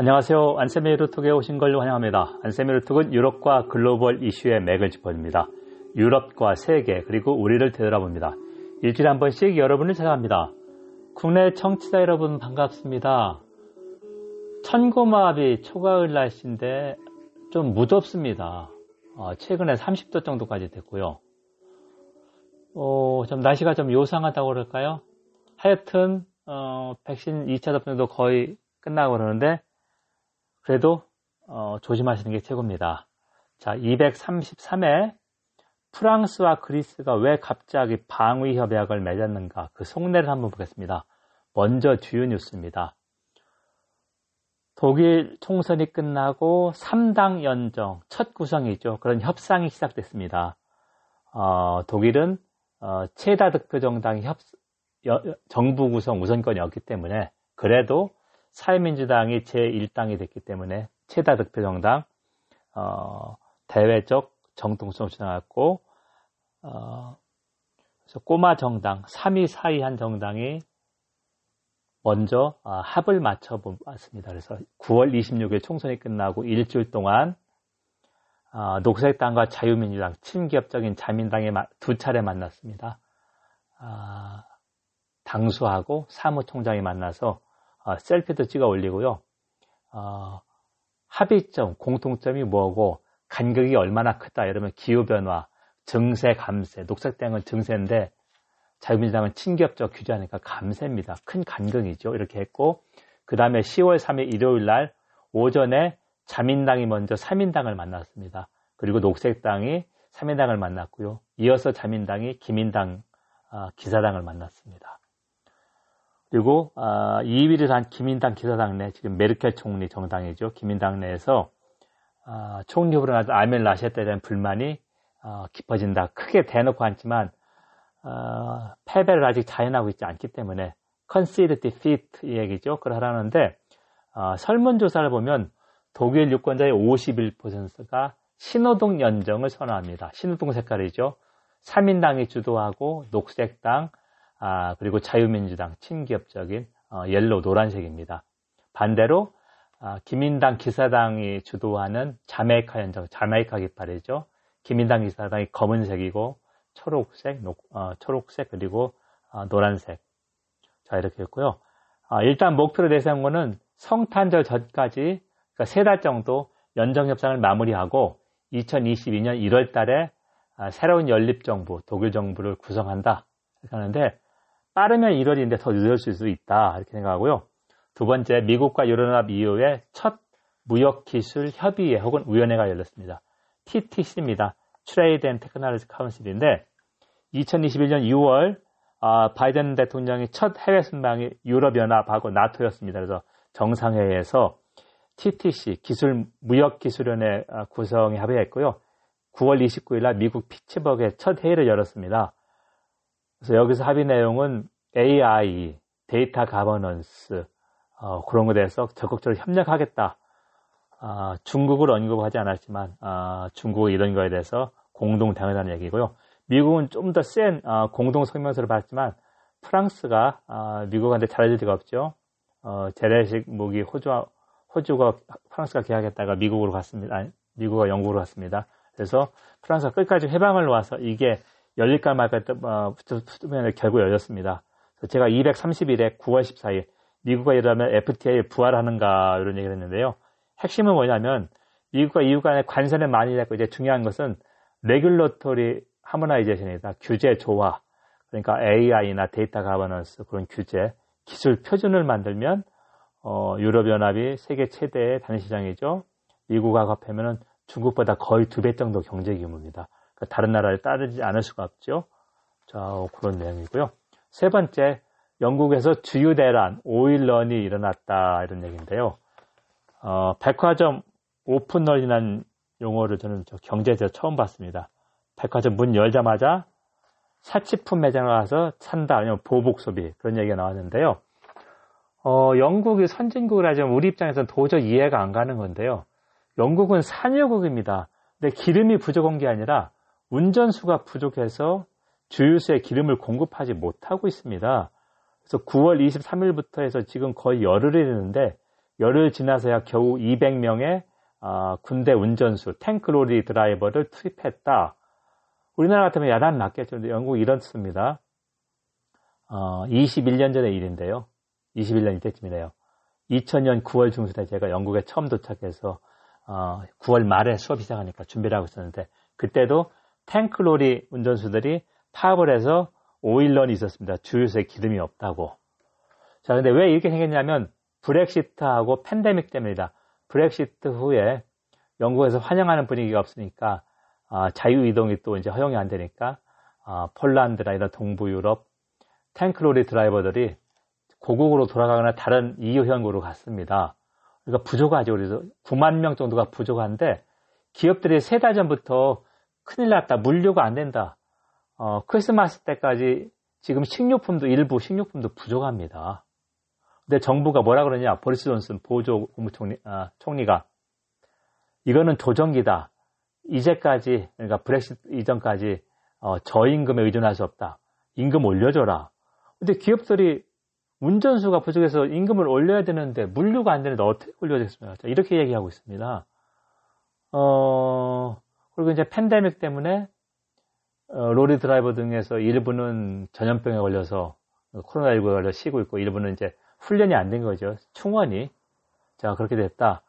안녕하세요. 안세미 루톡에 오신 걸 환영합니다. 안세미 루톡은 유럽과 글로벌 이슈의 맥을 짚어줍니다. 유럽과 세계 그리고 우리를 되돌아봅니다. 일주일에 한 번씩 여러분을 찾아갑니다. 국내 청취자 여러분 반갑습니다. 천고마비 초가을 날씨인데 좀 무덥습니다. 어, 최근에 30도 정도까지 됐고요. 어, 좀 날씨가 좀 요상하다고 그럴까요? 하여튼 어, 백신 2차 접종도 거의 끝나고 그러는데 그래도 어, 조심하시는 게 최고입니다. 자, 233회 프랑스와 그리스가 왜 갑자기 방위 협약을 맺었는가 그 속내를 한번 보겠습니다. 먼저 주요 뉴스입니다. 독일 총선이 끝나고 3당 연정 첫 구성이죠. 그런 협상이 시작됐습니다. 어, 독일은 어, 최다 득표 정당이 협, 여, 정부 구성 우선권이었기 때문에 그래도 사회민주당이 제1당이 됐기 때문에 최다 득표 정당 어, 대외적 정통성을 주장했고 어, 그래서 꼬마 정당 3위, 4위 한 정당이 먼저 어, 합을 맞춰 봤습니다. 그래서 9월 26일 총선이 끝나고 일주일 동안 어, 녹색당과 자유민주당, 친기업적인 자민당에 두 차례 만났습니다. 어, 당수하고 사무총장이 만나서 어, 셀피도 찍어 올리고요. 어, 합의점, 공통점이 뭐고 간격이 얼마나 크다 이러면 기후변화, 증세, 감세, 녹색당은 증세인데 자유민주당은 친기업적 규제하니까 감세입니다. 큰 간격이죠. 이렇게 했고 그 다음에 10월 3일 일요일 날 오전에 자민당이 먼저 3인당을 만났습니다. 그리고 녹색당이 3인당을 만났고요. 이어서 자민당이 기민당, 어, 기사당을 만났습니다. 그리고 어, 2위를 한 기민당 기사당 내 지금 메르켈 총리 정당이죠. 기민당 내에서 어, 총리 후보로 나던 아멜 라셰트에 대한 불만이 어, 깊어진다. 크게 대놓고 않지만 어, 패배를 아직 자연하고 있지 않기 때문에 concede defeat 이 얘기죠. 그러라는데 어, 설문조사를 보면 독일 유권자의 51%가 신호등 연정을 선호합니다. 신호등 색깔이죠. 사민당이 주도하고 녹색당, 아, 그리고 자유민주당, 친기업적인 어, yellow 노란색입니다. 반대로 아, 기민당 기사당이 주도하는 자메이카 연정, 자메이카 깃발이죠. 기민당 기사당이 검은색이고 초록색, 녹, 어, 초록색 그리고 어, 노란색. 자 이렇게 했고요. 아, 일단 목표로 내세운 거는 성탄절 전까지 그러니까 세 달 정도 연정 협상을 마무리하고 2022년 1월 달에 아, 새로운 연립 정부, 독일 정부를 구성한다. 하는데 빠르면 1월인데 더 늦어질 수 있다. 이렇게 생각하고요. 두 번째, 미국과 유럽연합 이후에 첫 무역기술 협의회 혹은 위원회가 열렸습니다. TTC입니다. Trade and Technology Council인데 2021년 6월 아, 바이든 대통령이 첫 해외 순방이 유럽연합하고 나토였습니다. 그래서 정상회의에서 TTC 기술 무역기술연회 아, 구성에 합의했고요. 9월 29일 날 미국 피츠버그에 첫 회의를 열었습니다. 그래서 여기서 합의 내용은 AI, 데이터 가버넌스 어, 그런 것에 대해서 적극적으로 협력하겠다. 어, 중국을 언급하지 않았지만 어, 중국 이런 거에 대해서 공동 대응하는 얘기고요. 미국은 좀 더센 어, 공동 성명서를 받았지만 프랑스가 어, 미국한테 잘해줄 리가 없죠. 어, 재래식 무기 호주와 호주가 프랑스가 계약했다가 미국으로 갔습니다. 아니, 미국과 영국으로 갔습니다. 그래서 프랑스가 끝까지 해방을 놓아서 이게 열릴까 말까 어, 투표에 결국 열렸습니다. 제가 231회 9월 14일 미국과 이러면 FTA에 부활하는가 이런 얘기를 했는데요. 핵심은 뭐냐면 미국과 EU 간의 관세는 많이 됐고 이제 중요한 것은 regulatory harmonization이다. 규제 조화. 그러니까 AI나 데이터 가버넌스 그런 규제, 기술 표준을 만들면 어, 유럽연합이 세계 최대의 단일시장이죠. 미국과 합하면 중국보다 거의 두 배 정도 경제 규모입니다. 그러니까 다른 나라를 따르지 않을 수가 없죠. 자, 그런 내용이고요. 세 번째, 영국에서 주유 대란, 오일런이 일어났다 이런 얘기인데요. 어, 백화점 오픈런이라는 용어를 저는 경제에서 처음 봤습니다. 백화점 문 열자마자 사치품 매장을 가서 산다, 아니면 보복 소비 그런 얘기가 나왔는데요. 어, 영국이 선진국이라지만 우리 입장에서는 도저히 이해가 안 가는 건데요. 영국은 산유국입니다. 근데 기름이 부족한 게 아니라 운전수가 부족해서 주유소에 기름을 공급하지 못하고 있습니다. 그래서 9월 23일부터 해서 지금 거의 열흘이 되는데 열흘 지나서야 겨우 200명의 어, 군대 운전수, 탱크로리 드라이버를 투입했다. 우리나라 같으면 야단 맞겠죠. 근데 영국 이렇습니다. 어, 21년 전의 일인데요. 21년 이때쯤이네요. 2000년 9월 중순에 제가 영국에 처음 도착해서 어, 9월 말에 수업이 시작하니까 준비를 하고 있었는데 그때도 탱크로리 운전수들이 파업을 해서 오일런이 있었습니다. 주유소에 기름이 없다고. 자, 근데 왜 이렇게 생겼냐면 브렉시트하고 팬데믹 때문이다. 브렉시트 후에 영국에서 환영하는 분위기가 없으니까 아, 자유 이동이 또 이제 허용이 안 되니까 아, 폴란드나 이런 동부 유럽 탱크로리 드라이버들이 고국으로 돌아가거나 다른 EU 현국으로 갔습니다. 그러니까 부족하죠. 그래서 9만 명 정도가 부족한데 기업들이 세 달 전부터 큰일 났다. 물류가 안 된다. 어, 크리스마스 때까지 지금 식료품도 일부 식료품도 부족합니다. 근데 정부가 뭐라 그러냐? 보리스 존슨 보조 국무총리 아, 총리가 이거는 조정기다. 이제까지 그러니까 브렉시트 이전까지 어, 저임금에 의존할 수 없다. 임금 올려줘라. 근데 기업들이 운전수가 부족해서 임금을 올려야 되는데 물류가 안 되는데 어떻게 올려야겠습니까? 이렇게 얘기하고 있습니다. 어, 그리고 이제 팬데믹 때문에 어, 로리 드라이버 등에서 일부는 전염병에 걸려서 코로나19에 걸려 쉬고 있고 일부는 이제 훈련이 안 된 거죠. 충원이. 자, 그렇게 됐다.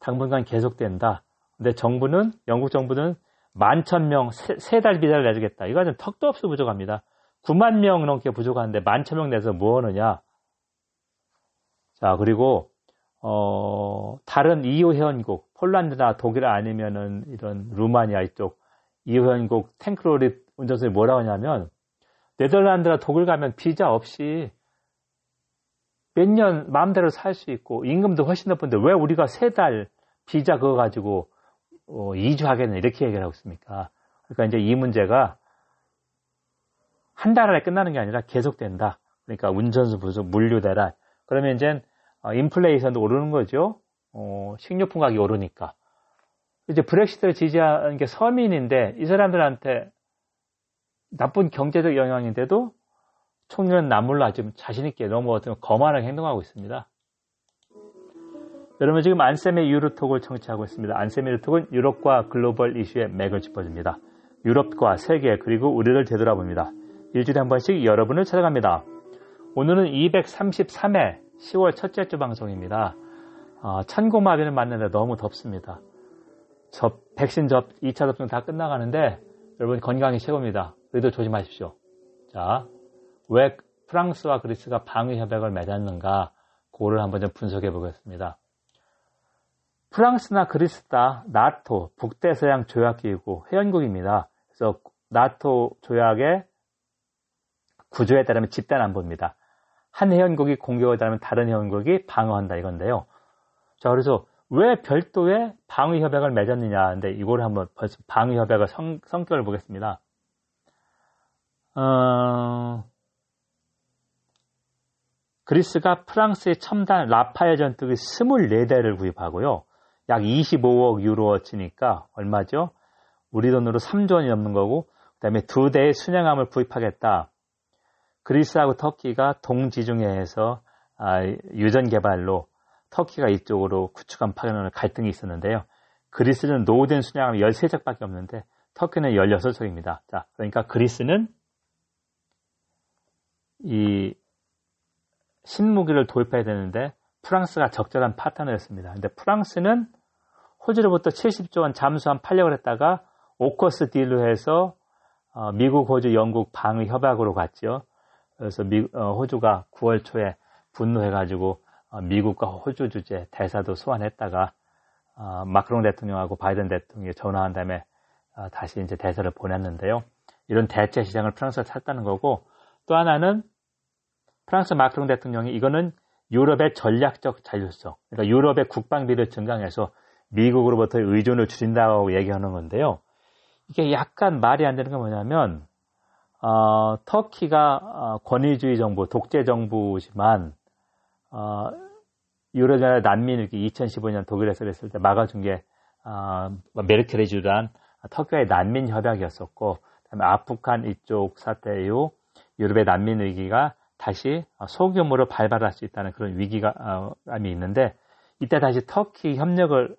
당분간 계속된다. 근데 정부는, 영국 정부는 만천 명, 세달 비자를 내주겠다. 이거 는 턱도 없이 부족합니다. 9만 명 넘게 부족한데 만천 명 내서 뭐 하느냐. 자, 그리고, 어, 다른 회원국, 폴란드나 독일 아니면은 이런 루마니아 이쪽 회원국 탱크로리 운전선이 뭐라고 하냐면, 네덜란드나 독일 가면 비자 없이 몇 년 마음대로 살 수 있고, 임금도 훨씬 높은데 왜 우리가 세 달 비자 그거 가지고 어, 이주하겠냐 이렇게 얘기를 하고 있습니까? 그러니까 이제 이 문제가 한 달 안에 끝나는 게 아니라 계속된다. 그러니까 운전수 부족, 물류 대란. 그러면 이제 어, 인플레이션도 오르는 거죠. 어, 식료품 가격이 오르니까. 이제 브렉시트를 지지하는 게 서민인데 이 사람들한테 나쁜 경제적 영향인데도 총리는 남몰라 지금 자신있게 너무 어떤 거만하게 행동하고 있습니다. 여러분 지금 안쌤의 유로톡을 청취하고 있습니다. 안쌤의 유로톡은 유럽과 글로벌 이슈의 맥을 짚어줍니다. 유럽과 세계 그리고 우리를 되돌아봅니다. 일주일에 한 번씩 여러분을 찾아갑니다. 오늘은 233회 10월 첫째 주 방송입니다. 어, 천고마비를 맞는데 너무 덥습니다. 접, 백신 접, 2차 접종 다 끝나가는데 여러분 건강이 최고입니다. 그래도 조심하십시오. 자, 왜 프랑스와 그리스가 방위 협약을 맺었는가? 그거를 한번 좀 분석해 보겠습니다. 프랑스나 그리스다 나토 북대서양 조약기구 회원국입니다. 그래서 나토 조약의 구조에 따르면 집단 안보입니다. 한 회원국이 공격을 따르면 다른 회원국이 방어한다 이건데요. 자 그래서 왜 별도의 방위 협약을 맺었느냐 근데 이걸 한번 벌써 방위 협약의 성, 성격을 보겠습니다. 어, 그리스가 프랑스의 첨단 라파엘 전투기 24대를 구입하고요. 약 25억 유로어치니까 얼마죠? 우리 돈으로 3조 원이 넘는 거고 그 다음에 두 대의 순양함을 구입하겠다. 그리스하고 터키가 동지중해에서 아, 유전 개발로 터키가 이쪽으로 구축한 파견을 갈등이 있었는데요. 그리스는 노후된 순양함이 13척밖에 없는데 터키는 16척입니다. 자, 그러니까 그리스는 이 신무기를 도입해야 되는데 프랑스가 적절한 파트너였습니다. 근데 프랑스는 호주로부터 70조 원 잠수함 팔려고 했다가 오커스 딜로 해서 어, 미국, 호주, 영국 방위 협약으로 갔죠. 그래서 미, 어, 호주가 9월 초에 분노해가지고 어, 미국과 호주 주재 대사도 소환했다가 마크롱 대통령하고 바이든 대통령이 전화한 다음에 다시 이제 대사를 보냈는데요. 이런 대체 시장을 프랑스가 찾다는 거고 또 하나는 프랑스 마크롱 대통령이 이거는 유럽의 전략적 자율성, 그러니까 유럽의 국방비를 증강해서 미국으로부터 의존을 줄인다고 얘기하는 건데요. 이게 약간 말이 안 되는 게 뭐냐면 어, 터키가 어, 권위주의 정부, 독재 정부지만 어, 유럽의 난민을 2015년 독일에서 그랬을 때 막아준 게 어, 메르켈이 주도한 터키와의 난민 협약이었었고, 그다음에 아프간 이쪽 사태 이후 유럽의 난민 위기가 다시 소규모로 발발할 수 있다는 그런 위기감이 있는데 이때 다시 터키 협력을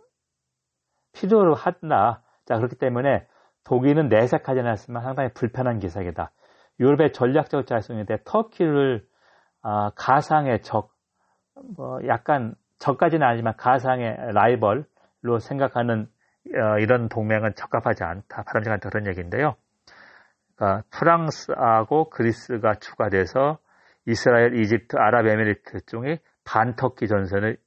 필요로 한다. 자, 그렇기 때문에 독일은 내색하지 않았으면 상당히 불편한 기색이다. 유럽의 전략적 자성인데 터키를 아, 가상의 적, 뭐 약간 적까지는 아니지만 가상의 라이벌로 생각하는 어, 이런 동맹은 적합하지 않다. 바람직한 그런 얘기인데요. 그러니까 프랑스하고 그리스가 추가돼서 이스라엘, 이집트, 아랍에미리트 중에 반터키 전선을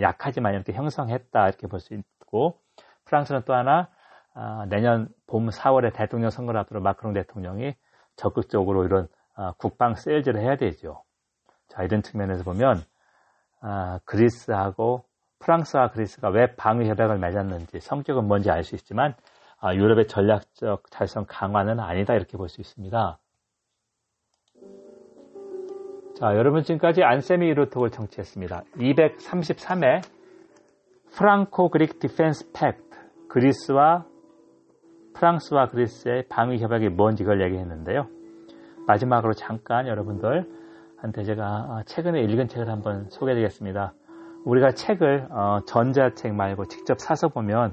약하지만 이렇게 형성했다 이렇게 볼 수 있고 프랑스는 또 하나 아, 내년 봄 4월에 대통령 선거를 앞두고 마크롱 대통령이 적극적으로 이런 아, 국방 세일즈를 해야 되죠. 자 이런 측면에서 보면 아, 그리스하고 프랑스와 그리스가 왜 방위 협약을 맺었는지 성격은 뭔지 알 수 있지만 유럽의 전략적 자율성 강화는 아니다 이렇게 볼 수 있습니다. 자, 여러분 지금까지 안쌤의 유로톡을 청취했습니다. 233회 Franco Greek Defense Pact 그리스와 프랑스와 그리스의 방위 협약이 뭔지 그걸 얘기했는데요. 마지막으로 잠깐 여러분들한테 제가 아, 최근에 읽은 책을 한번 소개해드리겠습니다. 우리가 책을 어, 전자책 말고 직접 사서 보면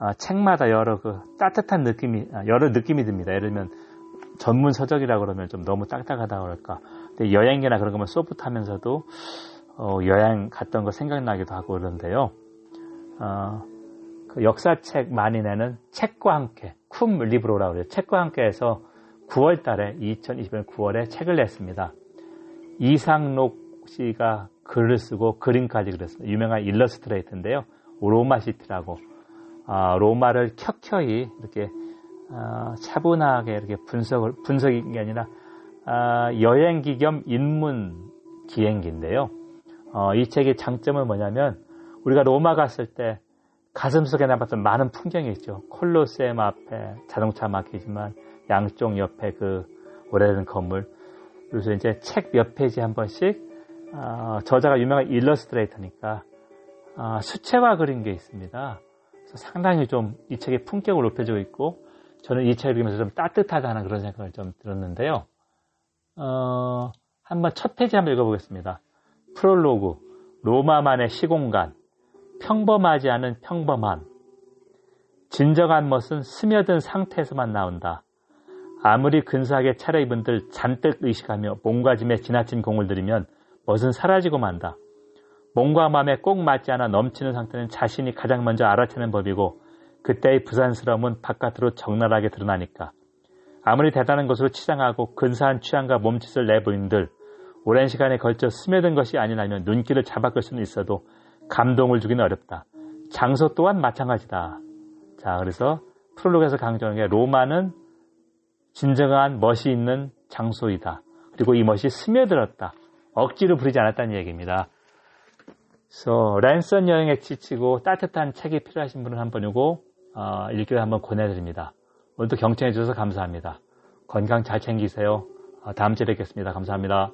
어, 책마다 여러 그 따뜻한 느낌이 아, 여러 느낌이 듭니다. 예를 들면 전문 서적이라 그러면 좀 너무 딱딱하다 그럴까. 근데 여행이나 그런 거면 소프트하면서도 어, 여행 갔던 거 생각나기도 하고 그런데요. 어, 그 역사책 많이 내는 책과 함께 쿰 리브로라고 그래요. 책과 함께해서 9월 달에 2021년 9월에 책을 냈습니다. 이상록 씨가 글을 쓰고 그림까지 그렸습니다. 유명한 일러스트레이트인데요. 로마 시티라고 아, 로마를 켜켜이 이렇게 아, 차분하게 이렇게 분석을 분석인 게 아니라 아, 여행기 겸 인문 기행기인데요. 어, 이 책의 장점은 뭐냐면 우리가 로마 갔을 때 가슴속에 남았던 많은 풍경이 있죠. 콜로세움 앞에 자동차 막히지만 양쪽 옆에 그 오래된 건물. 그래서 이제 책 몇 페이지 한 번씩 어, 저자가 유명한 일러스트레이터니까 어, 수채화 그린 게 있습니다. 상당히 좀 이 책의 품격을 높여주고 있고 저는 이 책을 읽으면서 좀 따뜻하다는 그런 생각을 좀 들었는데요. 어, 한번 첫 페이지 한번 읽어보겠습니다. 프롤로그, 로마만의 시공간, 평범하지 않은 평범함, 진정한 멋은 스며든 상태에서만 나온다. 아무리 근사하게 차려입은들 잔뜩 의식하며 몸가짐에 지나친 공을 들이면 멋은 사라지고 만다. 몸과 마음에 꼭 맞지 않아 넘치는 상태는 자신이 가장 먼저 알아채는 법이고 그때의 부산스러움은 바깥으로 적나라하게 드러나니까. 아무리 대단한 것으로 치장하고 근사한 취향과 몸짓을 내보인들 오랜 시간에 걸쳐 스며든 것이 아니라면 눈길을 잡아끌 수는 있어도 감동을 주기는 어렵다. 장소 또한 마찬가지다. 자, 그래서 프롤로그에서 강조하는 게 로마는 진정한 멋이 있는 장소이다. 그리고 이 멋이 스며들었다. 억지로 부리지 않았다는 얘기입니다. 그래서 랜선 여행에 지치고 따뜻한 책이 필요하신 분은 한 번 이고 어, 읽기를 한번 권해드립니다. 오늘도 경청해 주셔서 감사합니다. 건강 잘 챙기세요. 어, 다음 주에 뵙겠습니다. 감사합니다.